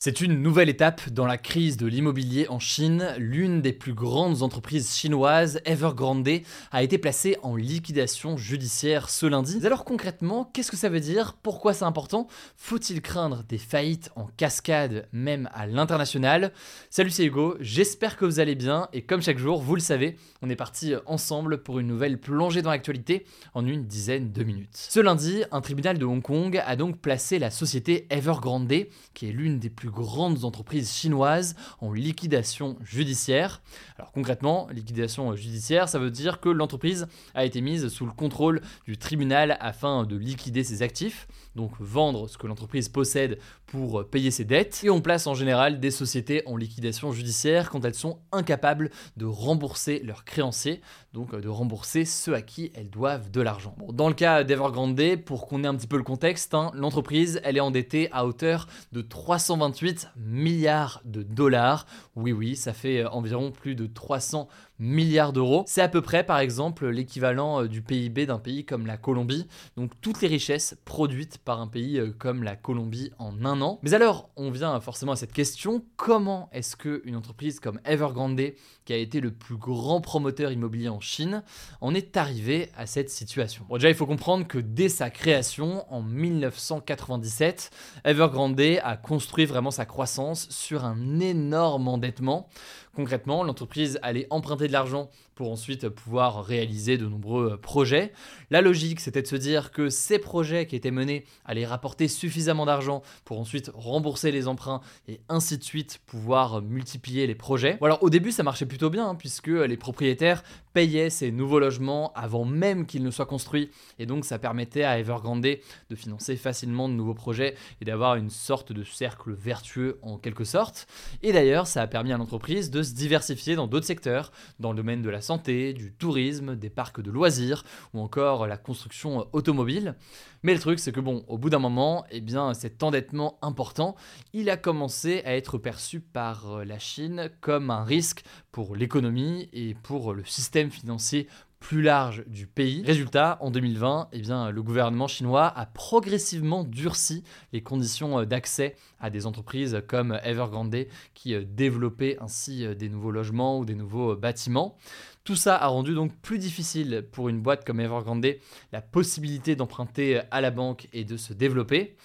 C'est une nouvelle étape dans la crise de l'immobilier en Chine. L'une des plus grandes entreprises chinoises, Evergrande, a été placée en liquidation judiciaire ce lundi. Alors concrètement, qu'est-ce que ça veut dire? Pourquoi c'est important? Faut-il craindre des faillites en cascade, même à l'international? Salut, c'est Hugo, j'espère que vous allez bien et comme chaque jour, vous le savez, on est parti ensemble pour une nouvelle plongée dans l'actualité en une dizaine de minutes. Ce lundi, un tribunal de Hong Kong a donc placé la société Evergrande, qui est l'une des plus grandes entreprises chinoises en liquidation judiciaire. Alors concrètement, liquidation judiciaire, ça veut dire que l'entreprise a été mise sous le contrôle du tribunal afin de liquider ses actifs, donc vendre ce que l'entreprise possède pour payer ses dettes. Et on place en général des sociétés en liquidation judiciaire quand elles sont incapables de rembourser leurs créanciers, donc de rembourser ceux à qui elles doivent de l'argent. Dans le cas d'Evergrande, pour qu'on ait un petit peu le contexte, hein, l'entreprise, elle est endettée à hauteur de 328 milliards de dollars. Oui, oui, ça fait environ plus de 300 milliards d'euros. C'est à peu près, par exemple, l'équivalent du PIB d'un pays comme la Colombie. Donc toutes les richesses produites par un pays comme la Colombie en un an. Mais alors, on vient forcément à cette question comment est-ce qu'une entreprise comme Evergrande, qui a été le plus grand promoteur immobilier en Chine, en est arrivée à cette situation? Bon, déjà, il faut comprendre que dès sa création en 1997, Evergrande a construit vraiment sa croissance sur un énorme endettement. Concrètement, l'entreprise allait emprunter de l'argent pour ensuite pouvoir réaliser de nombreux projets. La logique, c'était de se dire que ces projets qui étaient menés allaient rapporter suffisamment d'argent pour ensuite rembourser les emprunts et ainsi de suite pouvoir multiplier les projets. Alors au début, ça marchait plutôt bien hein, puisque les propriétaires payaient ces nouveaux logements avant même qu'ils ne soient construits et donc ça permettait à Evergrande de financer facilement de nouveaux projets et d'avoir une sorte de cercle vertueux en quelque sorte. Et d'ailleurs, ça a permis à l'entreprise de se diversifier dans d'autres secteurs, dans le domaine de la du tourisme, des parcs de loisirs ou encore la construction automobile. Mais le truc, c'est que bon, au bout d'un moment, eh bien, cet endettement important, il a commencé à être perçu par la Chine comme un risque pour l'économie et pour le système financier plus large du pays. Résultat, en 2020, eh bien, le gouvernement chinois a progressivement durci les conditions d'accès à des entreprises comme Evergrande qui développaient ainsi des nouveaux logements ou des nouveaux bâtiments. Tout ça a rendu donc plus difficile pour une boîte comme Evergrande la possibilité d'emprunter à la banque et de se développer.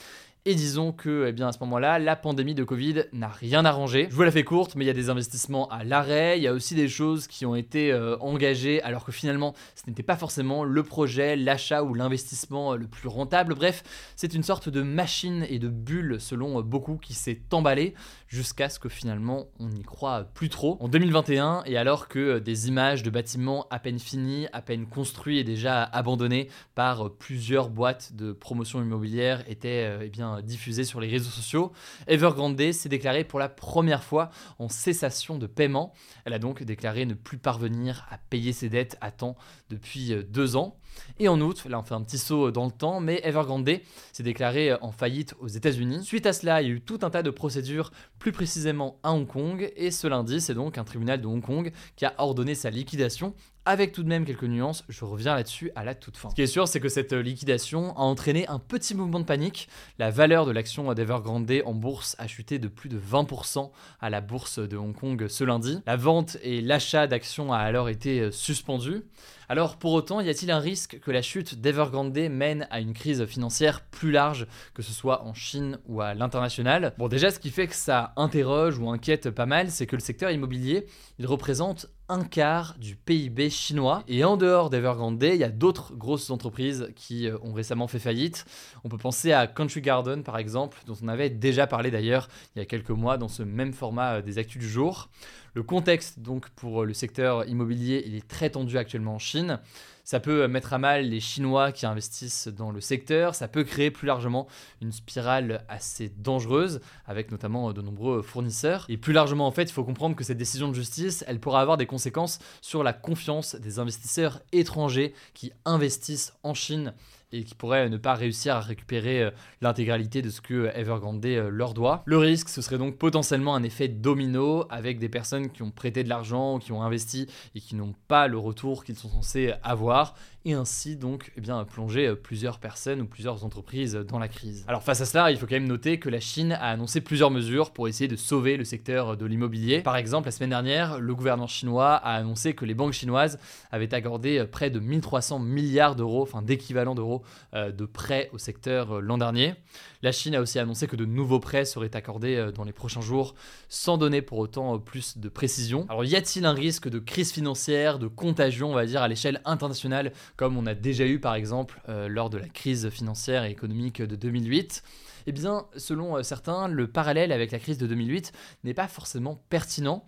Et disons que, eh à ce moment-là, la pandémie de Covid n'a rien arrangé. Je vous la fais courte, mais il y a des investissements à l'arrêt. Il y a aussi des choses qui ont été euh, engagées alors que finalement, ce n'était pas forcément le projet, l'achat ou l'investissement le plus rentable. Bref, c'est une sorte de machine et de bulle, selon beaucoup, qui s'est emballée jusqu'à ce que finalement on n'y croit plus trop. En 2021, et alors que des images de bâtiments à peine finis, à peine construits et déjà abandonnés par plusieurs boîtes de promotion immobilière étaient eh bien diffusée sur les réseaux sociaux, Evergrande s'est déclarée pour la première fois en cessation de paiement. Elle a donc déclaré ne plus parvenir à payer ses dettes à temps depuis deux ans. Et en août, là on fait un petit saut dans le temps, mais Evergrande s'est déclaré en faillite aux États-Unis. Suite à cela, il y a eu tout un tas de procédures, plus précisément à Hong Kong, et ce lundi, c'est donc un tribunal de Hong Kong qui a ordonné sa liquidation avec tout de même quelques nuances, je reviens là-dessus à la toute fin. Ce qui est sûr, c'est que cette liquidation a entraîné un petit mouvement de panique. La valeur de l'action d'Evergrande en bourse a chuté de plus de 20% à la bourse de Hong Kong ce lundi. La vente et l'achat d'actions a alors été suspendus. Alors pour autant, y a-t-il un risque que la chute d'Evergrande mène à une crise financière plus large, que ce soit en Chine ou à l'international? Bon déjà, ce qui fait que ça interroge ou inquiète pas mal, c'est que le secteur immobilier, il représente un quart du PIB chinois. Et en dehors d'Evergrande, il y a d'autres grosses entreprises qui euh, ont récemment fait faillite. On peut penser à Country Garden par exemple, dont on avait déjà parlé d'ailleurs il y a quelques mois dans ce même format euh, des actus du jour. Le contexte donc pour le secteur immobilier, il est très tendu actuellement en Chine. Ça peut mettre à mal les Chinois qui investissent dans le secteur, ça peut créer plus largement une spirale assez dangereuse, avec notamment de nombreux fournisseurs. Et plus largement, en fait, il faut comprendre que cette décision de justice, elle pourra avoir des conséquences sur la confiance des investisseurs étrangers qui investissent en Chine et qui pourraient ne pas réussir à récupérer euh, l'intégralité de ce que Evergrande euh, leur doit. Le risque, ce serait donc potentiellement un effet domino avec des personnes qui ont prêté de l'argent, qui ont investi et qui n'ont pas le retour qu'ils sont censés avoir et ainsi donc eh bien, plonger euh, plusieurs personnes ou plusieurs entreprises dans la crise. Alors face à cela, il faut quand même noter que la Chine a annoncé plusieurs mesures pour essayer de sauver le secteur de l'immobilier. Par exemple, la semaine dernière, le gouvernement chinois a annoncé que les banques chinoises avaient accordé près de 1300 milliards d'euros, enfin d'équivalent d'euros, euh, de prêts au secteur euh, l'an dernier. La Chine a aussi annoncé que de nouveaux prêts seraient accordés dans les prochains jours, sans donner pour autant plus de précision. Alors y a-t-il un risque de crise financière, de contagion, on va dire, à l'échelle internationale comme on a déjà eu par exemple euh, lors de la crise financière et économique de 2008 eh bien, selon euh, certains, le parallèle avec la crise de 2008 n'est pas forcément pertinent.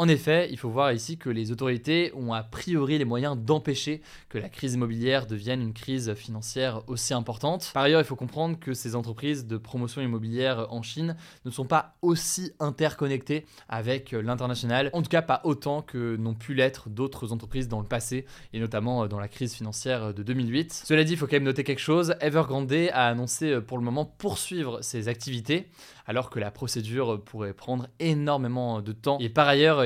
En effet, il faut voir ici que les autorités ont a priori les moyens d'empêcher que la crise immobilière devienne une crise financière aussi importante. Par ailleurs, il faut comprendre que ces entreprises de promotion immobilière en Chine ne sont pas aussi interconnectées avec l'international, en tout cas pas autant que n'ont pu l'être d'autres entreprises dans le passé, et notamment dans la crise financière de 2008. Cela dit, il faut quand même noter quelque chose, Evergrande a annoncé pour le moment poursuivre ses activités, alors que la procédure pourrait prendre énormément de temps.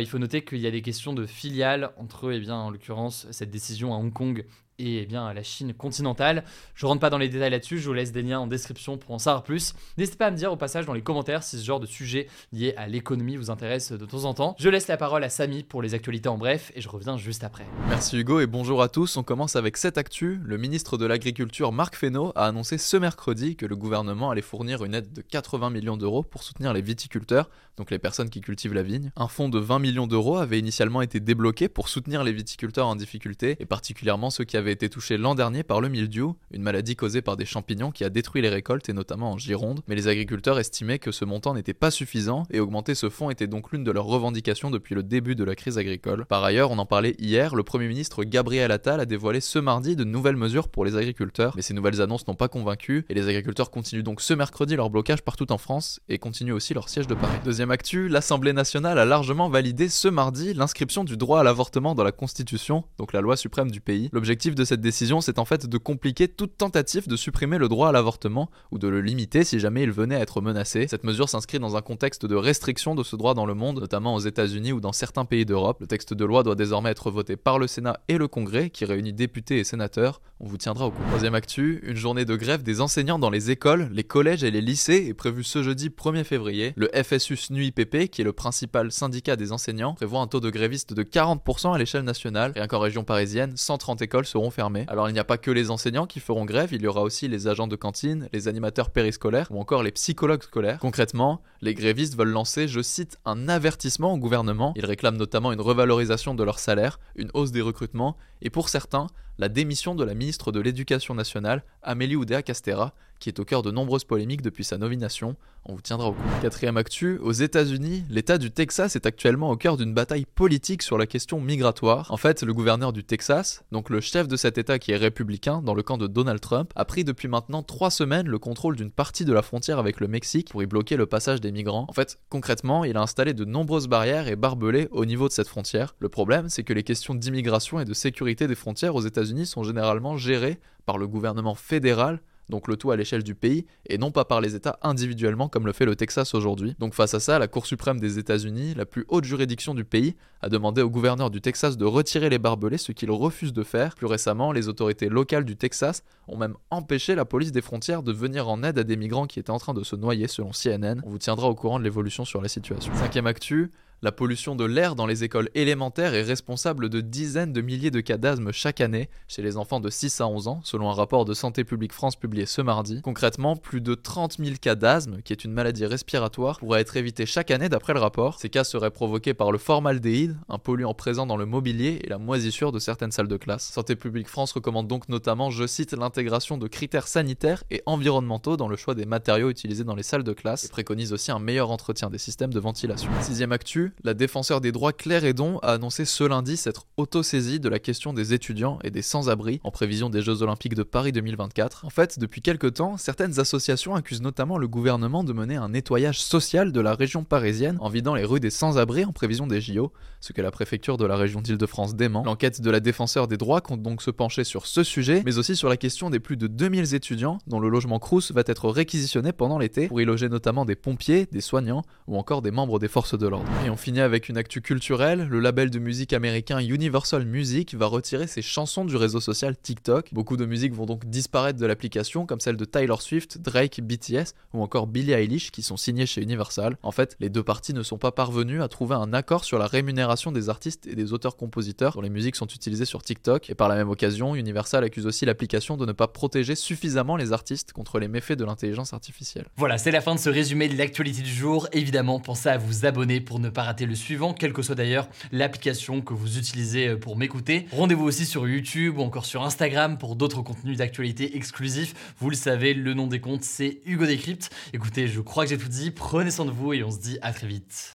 Il faut noter qu'il y a des questions de filiales entre, eh bien, en l'occurrence, cette décision à Hong Kong et eh bien, la Chine continentale. Je rentre pas dans les détails là-dessus, je vous laisse des liens en description pour en savoir plus. N'hésitez pas à me dire au passage dans les commentaires si ce genre de sujet lié à l'économie vous intéresse de temps en temps. Je laisse la parole à Samy pour les actualités en bref et je reviens juste après. Merci Hugo et bonjour à tous. On commence avec cette actu. Le ministre de l'Agriculture Marc Fesneau a annoncé ce mercredi que le gouvernement allait fournir une aide de 80 millions d'euros pour soutenir les viticulteurs, donc les personnes qui cultivent la vigne. Un fonds de 20 millions d'euros avait initialement été débloqué pour soutenir les viticulteurs en difficulté et particulièrement ceux qui avaient été touché l'an dernier par le mildiou, une maladie causée par des champignons qui a détruit les récoltes et notamment en Gironde, mais les agriculteurs estimaient que ce montant n'était pas suffisant et augmenter ce fonds était donc l'une de leurs revendications depuis le début de la crise agricole. Par ailleurs, on en parlait hier, le Premier ministre Gabriel Attal a dévoilé ce mardi de nouvelles mesures pour les agriculteurs, mais ces nouvelles annonces n'ont pas convaincu et les agriculteurs continuent donc ce mercredi leur blocage partout en France et continuent aussi leur siège de Paris. Deuxième actu, l'Assemblée nationale a largement validé ce mardi l'inscription du droit à l'avortement dans la Constitution, donc la loi suprême du pays. L'objectif de cette décision c'est en fait de compliquer toute tentative de supprimer le droit à l'avortement ou de le limiter si jamais il venait à être menacé. Cette mesure s'inscrit dans un contexte de restriction de ce droit dans le monde, notamment aux États-Unis ou dans certains pays d'Europe. Le texte de loi doit désormais être voté par le Sénat et le Congrès, qui réunit députés et sénateurs. On vous tiendra au courant. Troisième actu, une journée de grève des enseignants dans les écoles, les collèges et les lycées est prévue ce jeudi 1er février. Le FSU SNUIPP, qui est le principal syndicat des enseignants, prévoit un taux de grévistes de 40% à l'échelle nationale. Rien qu'en région parisienne, 130 écoles seront fermées. Alors il n'y a pas que les enseignants qui feront grève, il y aura aussi les agents de cantine, les animateurs périscolaires ou encore les psychologues scolaires. Concrètement, les grévistes veulent lancer, je cite, un avertissement au gouvernement. Ils réclament notamment une revalorisation de leur salaire, une hausse des recrutements et pour certains, la démission de la ministre de l'Éducation nationale, Amélie Oudéa-Castera, qui est au cœur de nombreuses polémiques depuis sa nomination. On vous tiendra au courant. Quatrième actu, aux États-Unis, l'État du Texas est actuellement au cœur d'une bataille politique sur la question migratoire. En fait, le gouverneur du Texas, donc le chef de cet État qui est républicain dans le camp de Donald Trump, a pris depuis maintenant trois semaines le contrôle d'une partie de la frontière avec le Mexique pour y bloquer le passage des migrants. En fait, concrètement, il a installé de nombreuses barrières et barbelés au niveau de cette frontière. Le problème, c'est que les questions d'immigration et de sécurité des frontières aux États-Unis sont généralement gérées par le gouvernement fédéral donc le tout à l'échelle du pays, et non pas par les États individuellement comme le fait le Texas aujourd'hui. Donc face à ça, la Cour suprême des États-Unis, la plus haute juridiction du pays, a demandé au gouverneur du Texas de retirer les barbelés, ce qu'il refuse de faire. Plus récemment, les autorités locales du Texas ont même empêché la police des frontières de venir en aide à des migrants qui étaient en train de se noyer selon CNN. On vous tiendra au courant de l'évolution sur la situation. Cinquième actu, la pollution de l'air dans les écoles élémentaires est responsable de dizaines de milliers de cas d'asthme chaque année chez les enfants de 6 à 11 ans, selon un rapport de Santé publique France publié ce mardi. Concrètement, plus de 30 000 cas d'asthme, qui est une maladie respiratoire, pourraient être évités chaque année d'après le rapport. Ces cas seraient provoqués par le formaldéhyde, un polluant présent dans le mobilier et la moisissure de certaines salles de classe. Santé publique France recommande donc notamment, je cite, l'intégration de critères sanitaires et environnementaux dans le choix des matériaux utilisés dans les salles de classe et préconise aussi un meilleur entretien des systèmes de ventilation. Sixième actu, la défenseur des droits Claire Edon a annoncé ce lundi s'être auto-saisie de la question des étudiants et des sans-abri en prévision des Jeux Olympiques de Paris 2024. En fait, depuis quelques temps, certaines associations accusent notamment le gouvernement de mener un nettoyage social de la région parisienne en vidant les rues des sans-abri en prévision des JO, ce que la préfecture de la région d'Île-de-France dément. L'enquête de la défenseur des droits compte donc se pencher sur ce sujet, mais aussi sur la question des plus de 2000 étudiants dont le logement Crous va être réquisitionné pendant l'été pour y loger notamment des pompiers, des soignants ou encore des membres des forces de l'ordre. On finit avec une actu culturelle, le label de musique américain Universal Music va retirer ses chansons du réseau social TikTok. Beaucoup de musiques vont donc disparaître de l'application comme celle de Tyler Swift, Drake, BTS ou encore Billie Eilish qui sont signés chez Universal. En fait, les deux parties ne sont pas parvenues à trouver un accord sur la rémunération des artistes et des auteurs-compositeurs dont les musiques sont utilisées sur TikTok et par la même occasion, Universal accuse aussi l'application de ne pas protéger suffisamment les artistes contre les méfaits de l'intelligence artificielle. Voilà, c'est la fin de ce résumé de l'actualité du jour. Évidemment, pensez à vous abonner pour ne pas rater le suivant, quelle que soit d'ailleurs l'application que vous utilisez euh, pour m'écouter. Rendez-vous aussi sur YouTube ou encore sur Instagram pour d'autres contenus d'actualité exclusifs. Vous le savez, le nom des comptes, c'est Hugo Décrypte. Écoutez, je crois que j'ai tout dit. Prenez soin de vous et on se dit à très vite.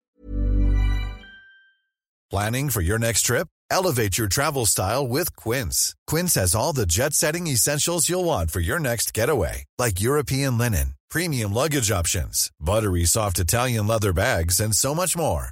Planning for your next trip? Elevate your travel style with Quince. Quince has all the jet setting essentials you'll want for your next getaway, like European linen, premium luggage options, buttery soft Italian leather bags, and so much more.